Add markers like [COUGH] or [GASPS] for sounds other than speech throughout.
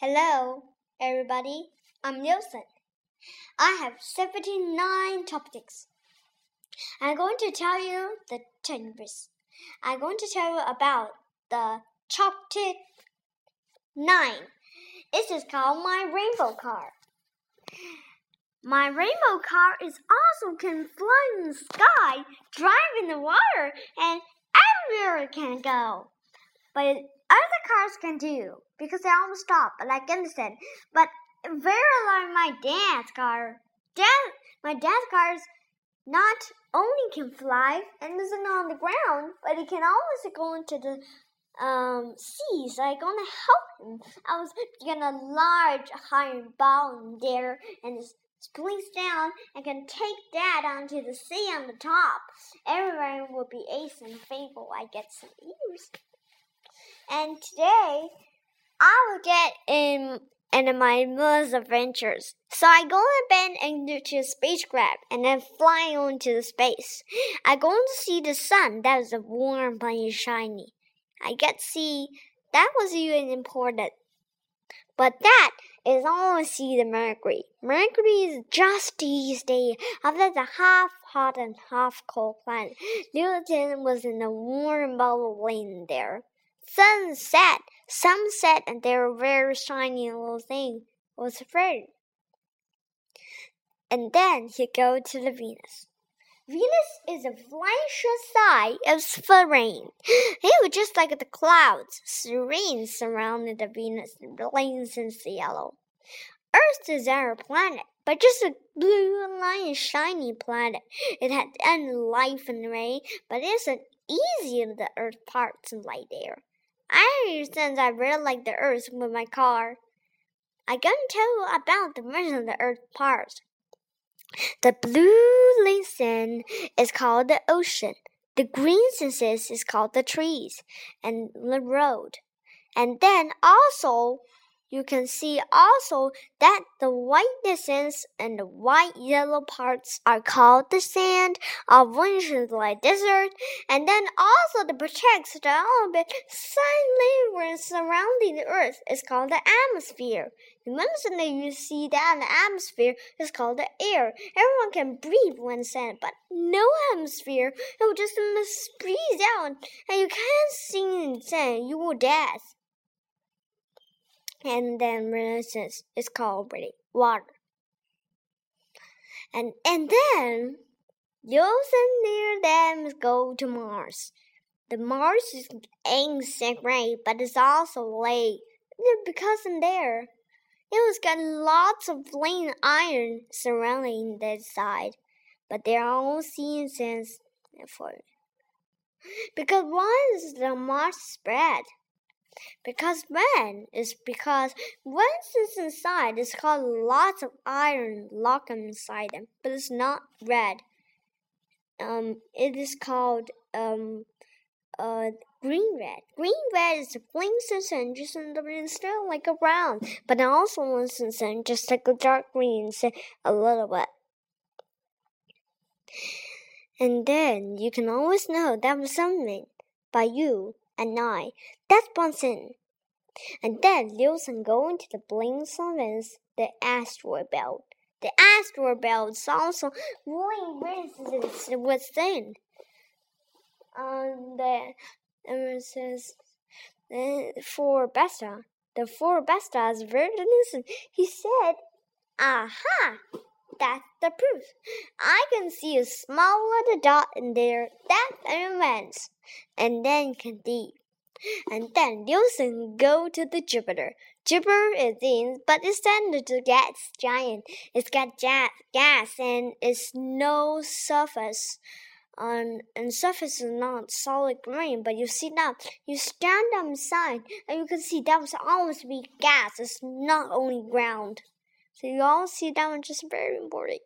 Hello, everybody. I'm Nielsen. I have 79 topics. I'm going to tell you the timbers. I'm going to tell you about the topic 9. This is called my rainbow car. My rainbow car is awesome, can fly in the sky, drive in the water, and everywhere it can go. But other cars can do because they almost stop, like Edison. But very like my dad's car. Dad, my dad's cars not only can fly and isn't on the ground, but it can always go into the um sea. So I'm gonna help him. I was getting a large iron ball there and it springs down and can take dad onto the sea on the top. Everyone will be ace and fable. I get some ears. And today, I will get in in my most adventures. So I go to bed and to a spacecraft and then fly on to the space. I go to see the sun that a warm and shiny. I get to see that was even important. But that is all see the Mercury. Mercury is just these days after the half hot and half cold planet. Newton was in a warm bubble laying there sunset, sunset, and their very shiny little thing was afraid. And then he go to the Venus. Venus is a glacial side of serene. [GASPS] It was just like the clouds, serene surrounded the Venus and blazing yellow. Earth is our planet, but just a blue and shiny planet. It had any life and rain, but it isn't easy in the Earth parts and light air. I since I really like the Earth with my car. I can tell you about the rest of the Earth parts. The blue listen is called the ocean. The green senses is called the trees and the road. And then also you can see also that the whitenesses and the white yellow parts are called the sand of like desert, and then also the protects the element side layer surrounding the earth is called the atmosphere. The medicine that you see that the atmosphere is called the air. Everyone can breathe when sand, but no atmosphere. It will just squeeze out, and you can't see in sand. You will die and then resistance is called water. And and then those near them go to Mars. The Mars is ancient great, but it's also late because in there it was got lots of flame iron surrounding that side, but they're all seen since for because once the Mars spread, because when is because once it's inside, it's got lots of iron locked inside them, but it's not red. Um, it is called um, uh, green red. Green red is a bling sensation, just in the instead like a brown, but it also one sensation, just like a dark green, a little bit. And then you can always know that was something by you and I. That's Bunsen. And then Liusen go into the bling summons the asteroid belt. The asteroid belt is also really resistance within. Um, the it says uh, for Vesta. The four Vesta is very innocent. He said, "Aha! That's the proof. I can see a small little dot in there. That immense. And then can deep. And then Nielsen go to the Jupiter. Jupiter is in, but it's tended to gas giant. It's got gas, gas and it's no surface. On and surface is not solid green, but you see now, you stand outside and you can see that was always be gas. It's not only ground. So you all see that one just very important.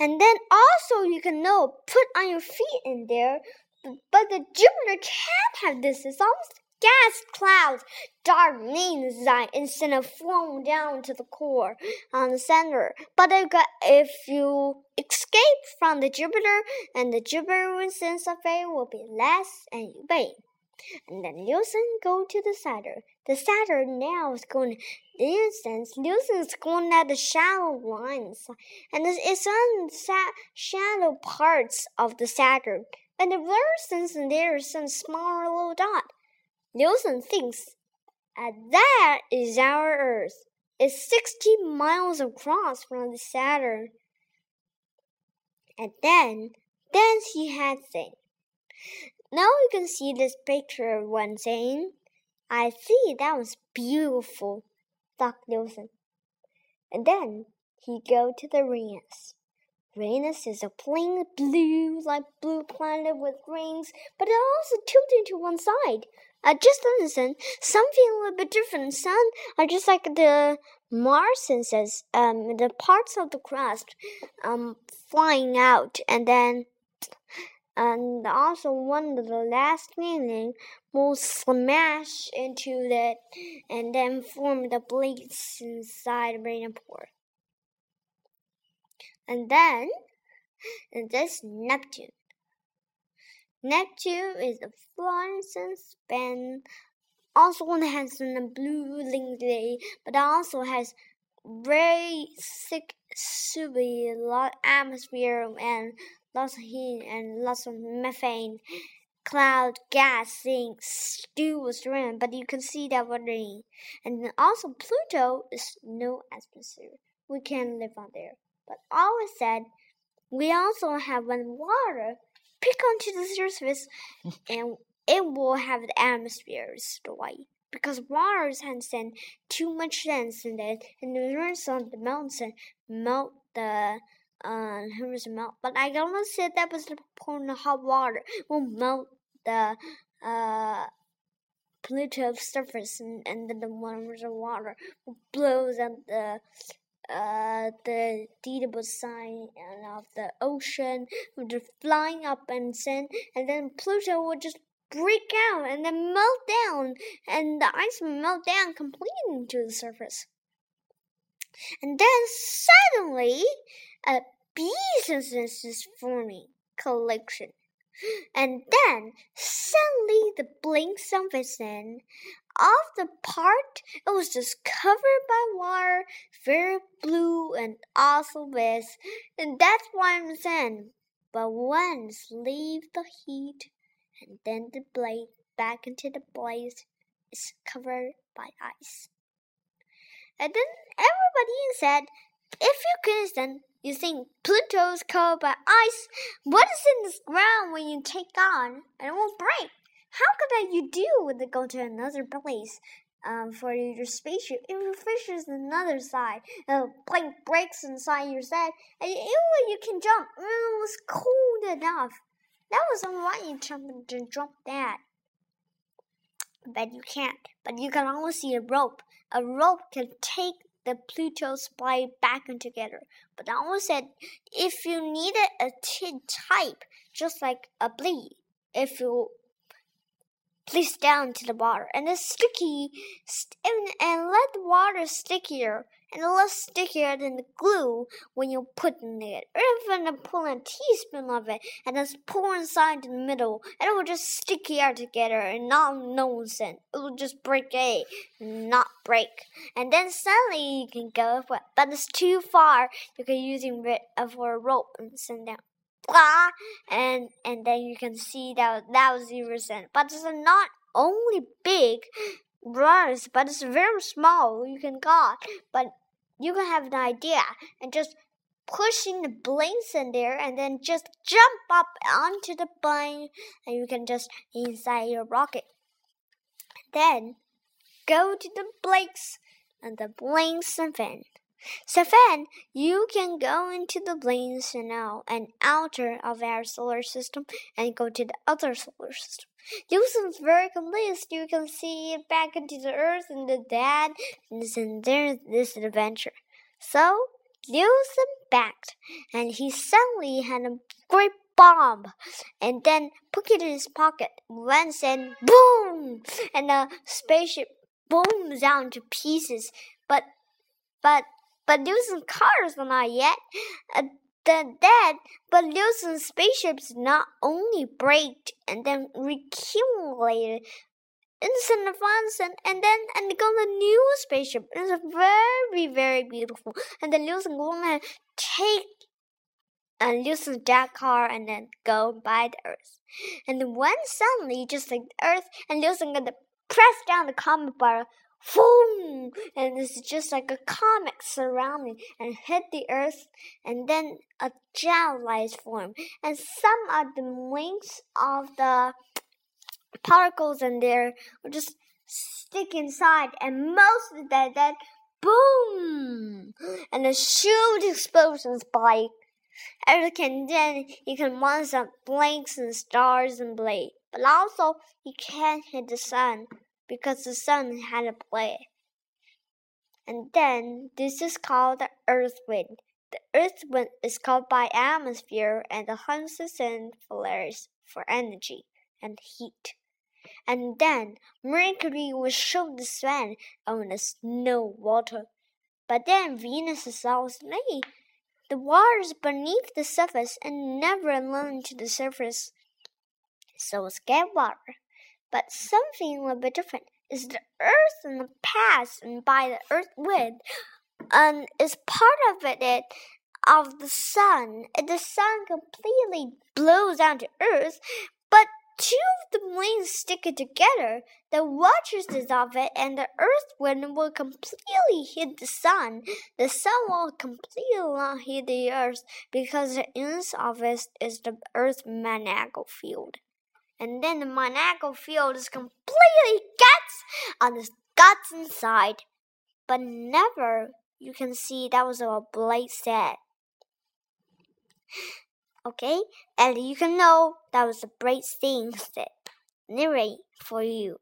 And then also you can know put on your feet in there, but the Jupiter can't have this. It's almost gas clouds, dark main design instead of flowing down to the core on the center. But if you escape from the Jupiter, and the Jupiter sense of air will be less and you bang. And then Liusen go to the Saturn. The Saturn now is going. Liusen is going at the shallow lines, and it's on the shallow parts of the Saturn. And the verse and there is some smaller little dot. Liusen thinks, and that is our Earth. It's 60 miles across from the Saturn. And then, then he had thing. Now you can see this picture of one saying, I see that was beautiful, thought Liusen. And then he go to the Venus. Venus is a plain blue, like blue planet with rings, but it also tilted to one side. I just understand something a little bit different. Some are just like the Martian says, um, the parts of the crust, um, flying out, and then, and also one of the last meaning will smash into that, and then form the blades inside Rainport. And then, and this Neptune. Neptune is a fluorescent span. Also has a blue lingly, but also has very thick super atmosphere and lots of heat and lots of methane cloud gas thing still around, but you can see that rain. And also Pluto is no atmosphere. We can live on there. But always said we also have one water pick onto the surface [LAUGHS] and it will have the atmosphere destroyed because water has send too much sense in it and the rest on the mountain melt the uh was melt but I almost said that was of hot water will melt the uh Pluto's surface and, and then the waters of water blows up the uh, the deedable sign and of the ocean would just flying up and send, and then Pluto would just break out and then melt down, and the ice would melt down completely to the surface. And then suddenly, a business is forming collection. And then suddenly the blink surface in off the part it was just covered by water, very blue and also this. and that's why I'm saying. But once leave the heat, and then the blade back into the blaze is covered by ice. And then everybody said, if you can stand you think Pluto's covered by ice? What is in this ground when you take on and it won't break? How could that you do with it go to another place um, for your spaceship? Fish is another side, the plane breaks inside your side, and you, you can jump. It was cold enough. That was why you jumped to jump that. But you can't. But you can always see a rope. A rope can take the Pluto's supply back in together. But I always said if you needed a tin type, just like a bleed, if you place down to the water and the sticky and, and let the water stickier and less stickier than the glue when you put in it. Or even pull a teaspoon of it and just pour inside the middle, and it will just sticky out together and not nonsense. It will just break a not break. And then suddenly you can go it, but it's too far. You can using it for a rope and send down. Blah, and and then you can see that that was zero percent. But it's not only big runs, but it's very small. You can got, but you can have an idea and just pushing the blinks in there and then just jump up onto the plane and you can just inside your rocket. Then go to the blinks and the blinks and fin. So then you can go into the blinks now and outer of our solar system and go to the other solar system. Using very convinced you can see back into the earth and the dead and there's this adventure. So Liusen backed and he suddenly had a great bomb and then put it in his pocket. Once and boom and the spaceship booms down to pieces. But but but using cars not yet. Uh, the dead, but Liusen's spaceships not only braked and then recumulated instant advance and, and then and got a new spaceship. It's very, very beautiful. And then Liusen gonna take and Liusen's dead car and then go by the Earth. And then when suddenly just like the Earth and Liusen gonna press down the comet bar boom, and it's just like a comet surrounding and hit the earth, and then a gel light form, and some of the wings of the particles in there will just stick inside, and most of that, then boom, and a huge explosions by. And can then you can want some blinks and stars and blade, but also you can't hit the sun because the sun had a play. And then this is called the earth wind. The earth wind is called by atmosphere and the Hanses and flares for energy and heat. And then Mercury will show the sun on the snow water. But then Venus is also made. The water is beneath the surface and never alone to the surface. So is get water. But something a little bit different is the earth in the past and by the earth wind and is part of it, it of the sun. The sun completely blows onto earth, but two of the wings stick it together. The waters dissolve it, and the earth wind will completely hit the sun. The sun will completely not hit the earth because the ends of it is the earth's magnetic field and then the Monaco field is completely guts uh, on the guts inside. But never you can see that was what Blake said. Okay, and you can know that was a great thing that narrate for you.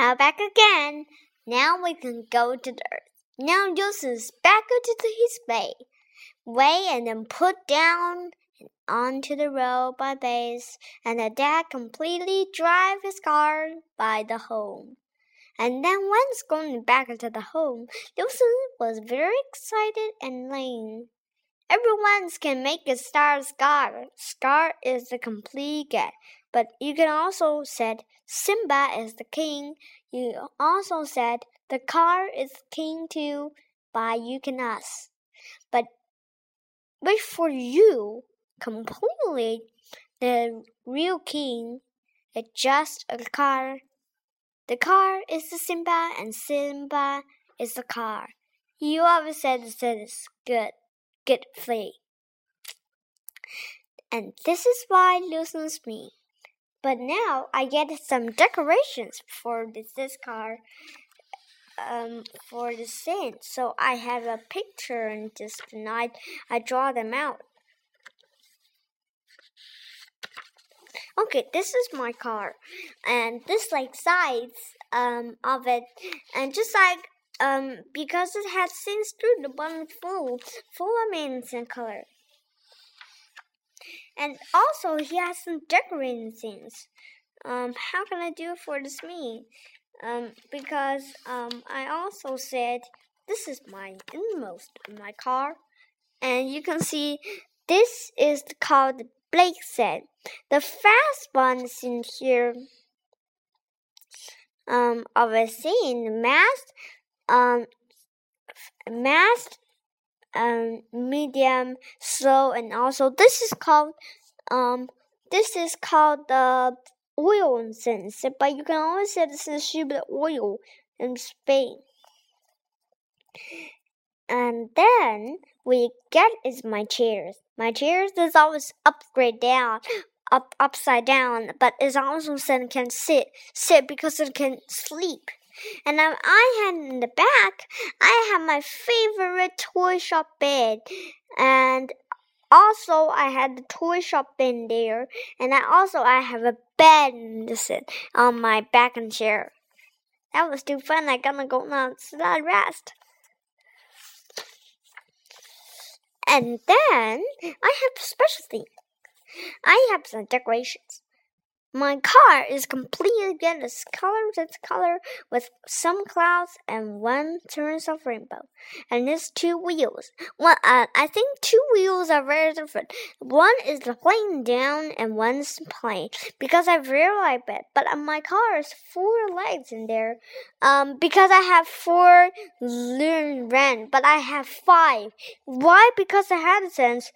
Now back again. Now we can go to the earth. Now Yusuf back into his way, way and then put down and onto the road by base, and the dad completely drive his car by the home. And then once going back into the home, Yusuf was very excited and lame. Everyone can make a star scar. Scar is the complete get. But you can also said Simba is the king. You also said the car is king too by you can ask. But wait for you completely the real king is just a car. The car is the Simba and Simba is the car. You always said this good good free. And this is why it loosens me. But now I get some decorations for this, this car um, for the scene. So I have a picture and just tonight I draw them out. Okay, this is my car, and this like sides um of it, and just like um, because it has since through the bottom full, full of maintenance and color. And also, he has some decorating things. Um, how can I do it for this me? Um, because um, I also said this is my inmost in my car, and you can see this is called Blake said. The fast one is in here. Um, of a scene, the mast um, fast, um, medium, slow, and also this is called um, this is called the oil sense, but you can always say this is stupid oil in Spain. And then we get is my chairs. My chairs is always upgrade down, up upside down, but it's also said can sit, sit because it can sleep. And I had in the back, I have my favorite toy shop bed, and also I had the toy shop in there, and I also I have a bed to on my back and chair. That was too fun. I gonna go now and rest. And then I have a special thing. I have some decorations. My car is completely again this color this color with some clouds and one turns of rainbow. And it's two wheels. One uh, I think two wheels are very different. One is the plain down and one's plane Because I really like it. But uh, my car is four legs in there. Um because I have four learn ran, but I have five. Why? Because I had sense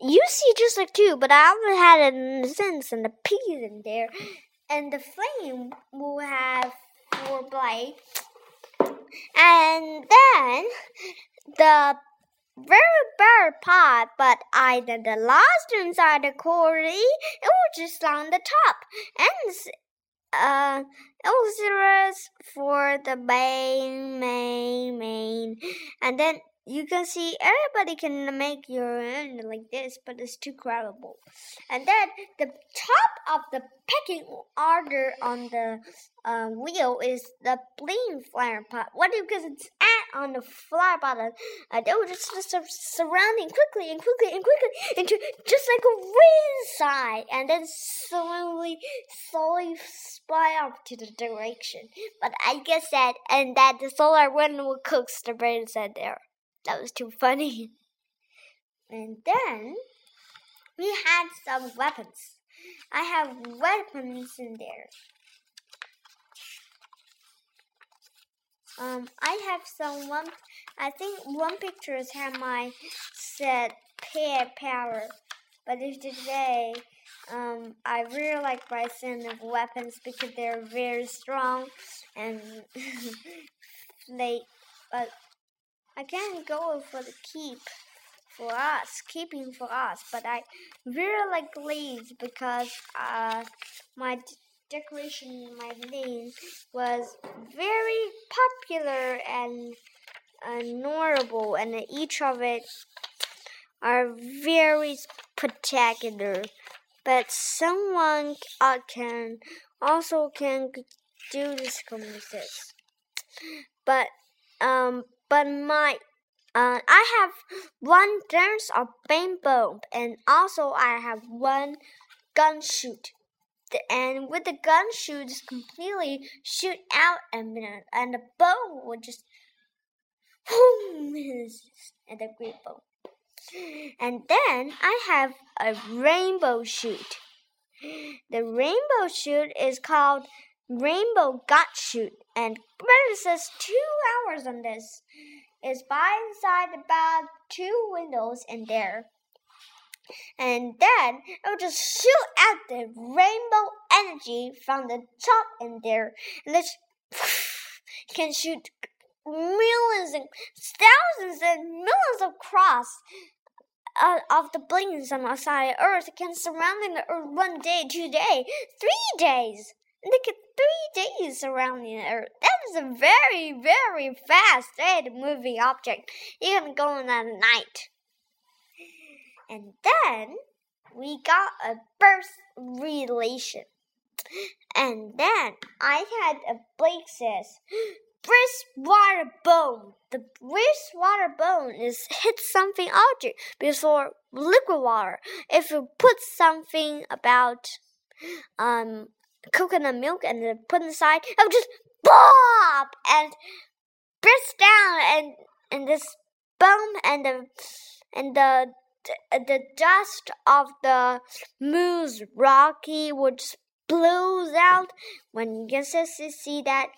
you see just like two, but I only had a sense and the peas in there. And the flame will have four blades. And then the very bad part, but either the last inside the quarry, it was just on the top. And uh, it was for the main, main, main. And then you can see everybody can make your own like this, but it's too credible. And then the top of the pecking order on the uh, wheel is the bling flower pot. What because it's at on the flower bottom, uh, they were just, just surrounding quickly and quickly and quickly into just like a rain side, and then slowly, slowly fly up to the direction. But I guess that and that the solar wind will cook the brain said there. That was too funny. And then we had some weapons. I have weapons in there. Um, I have some one. I think one pictures have my set pair power, but if today, um, I really like my set of weapons because they're very strong and [LAUGHS] they, but I can't go for the keep for us, keeping for us, but I really like leaves because uh, my decoration, my name was very popular and uh, and each of it are very spectacular. But someone uh, can also can do this this. But um, but my uh, I have one dance of rainbow, and also I have one gun shoot. And with the gun shoot, just completely shoot out, and and the bow would just boom, [LAUGHS] and the great bow. And then I have a rainbow shoot. The rainbow shoot is called Rainbow Got Shoot, and says two hours on this. Is by inside about two windows in there. And then it will just shoot out the rainbow energy from the top in there. And this [SIGHS] can shoot millions and thousands and millions of cross uh, of the blinks on the side of Earth can surrounding the Earth one day, two days, three days. Look at three days surrounding the Earth. That is a very, very fast move the object. You can go in at night. And then we got a birth relation. And then I had a Blake says, water bone. The water bone is [LAUGHS] hit something object before liquid water. If you put something about um coconut milk and then put inside, it would just pop and burst down and and this bone and the and the the dust of the moon's rocky would blows out when you to see that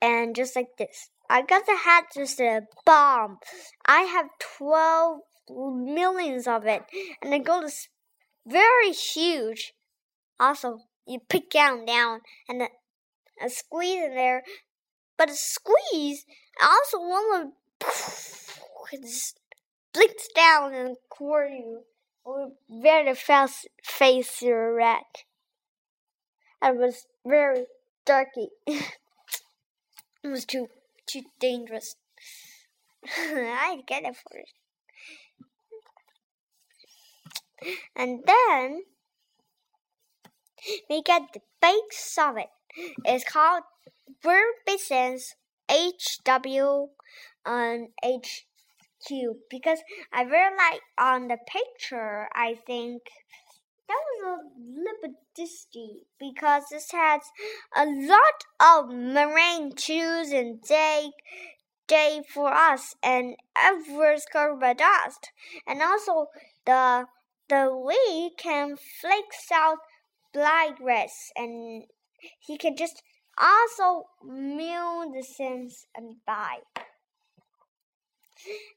and just like this. I got the hat just a bomb. I have twelve millions of it, and the gold is very huge Also, you pick down down and a squeeze in there, but a squeeze also one would [SIGHS] blinks down and corner you very fast face your rat. It was very darky. [LAUGHS] it was too too dangerous. [LAUGHS] I get it for it. And then we get the base solid. It's called Business HW and HQ because I really like on the picture. I think that was a little bit disty because this has a lot of marine shoes and day day for us and everywhere's covered by dust and also the the way can flake out black and he can just also mew the sense and buy.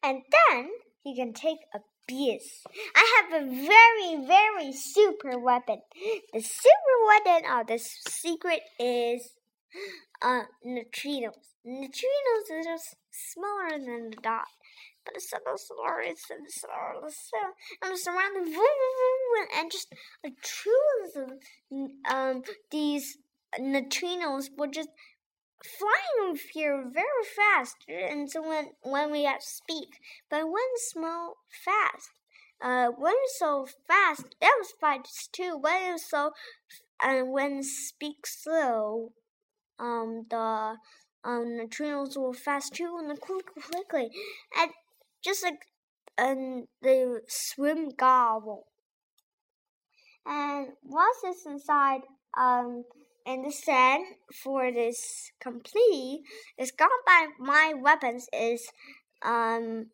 And then he can take a. I have a very, very super weapon. The super weapon of the secret is uh, neutrinos. Neutrinos are just smaller than the dot. But it's so slower, it's so slower, so I'm just around the and just trillions of um these neutrinos were just flying here very fast. And so when when we have to speak, but when small fast, uh, when so fast, that was fast too. When it was so, and uh, when speak slow, um, the um neutrinos were fast too, and quickly, quickly, and just like um the swim gobble. And once it's inside, um and the sand for this complete is gone by my weapons is um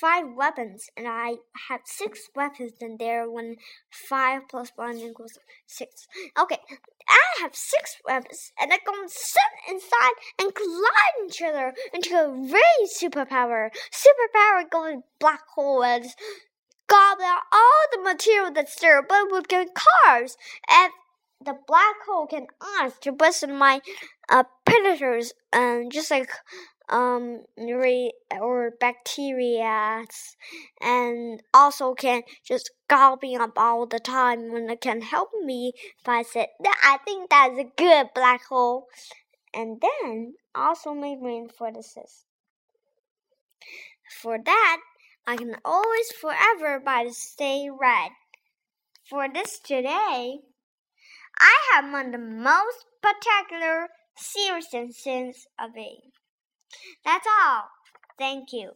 five weapons and I have six weapons in there when five plus one equals six. Okay, I have six weapons and I can sit inside and collide each other into a really superpower. Superpower going black hole and gobble out all the material that's there, but with good cars. And the black hole can ask to bust my uh, predators, um, just like um or bacteria, and also can just gulping up all the time when it can help me if I said I think that's a good black hole, and then also make reinforces. For the cis. For that, I can always forever buy the stay red. For this today. I have one of the most particular since of it. That's all. Thank you.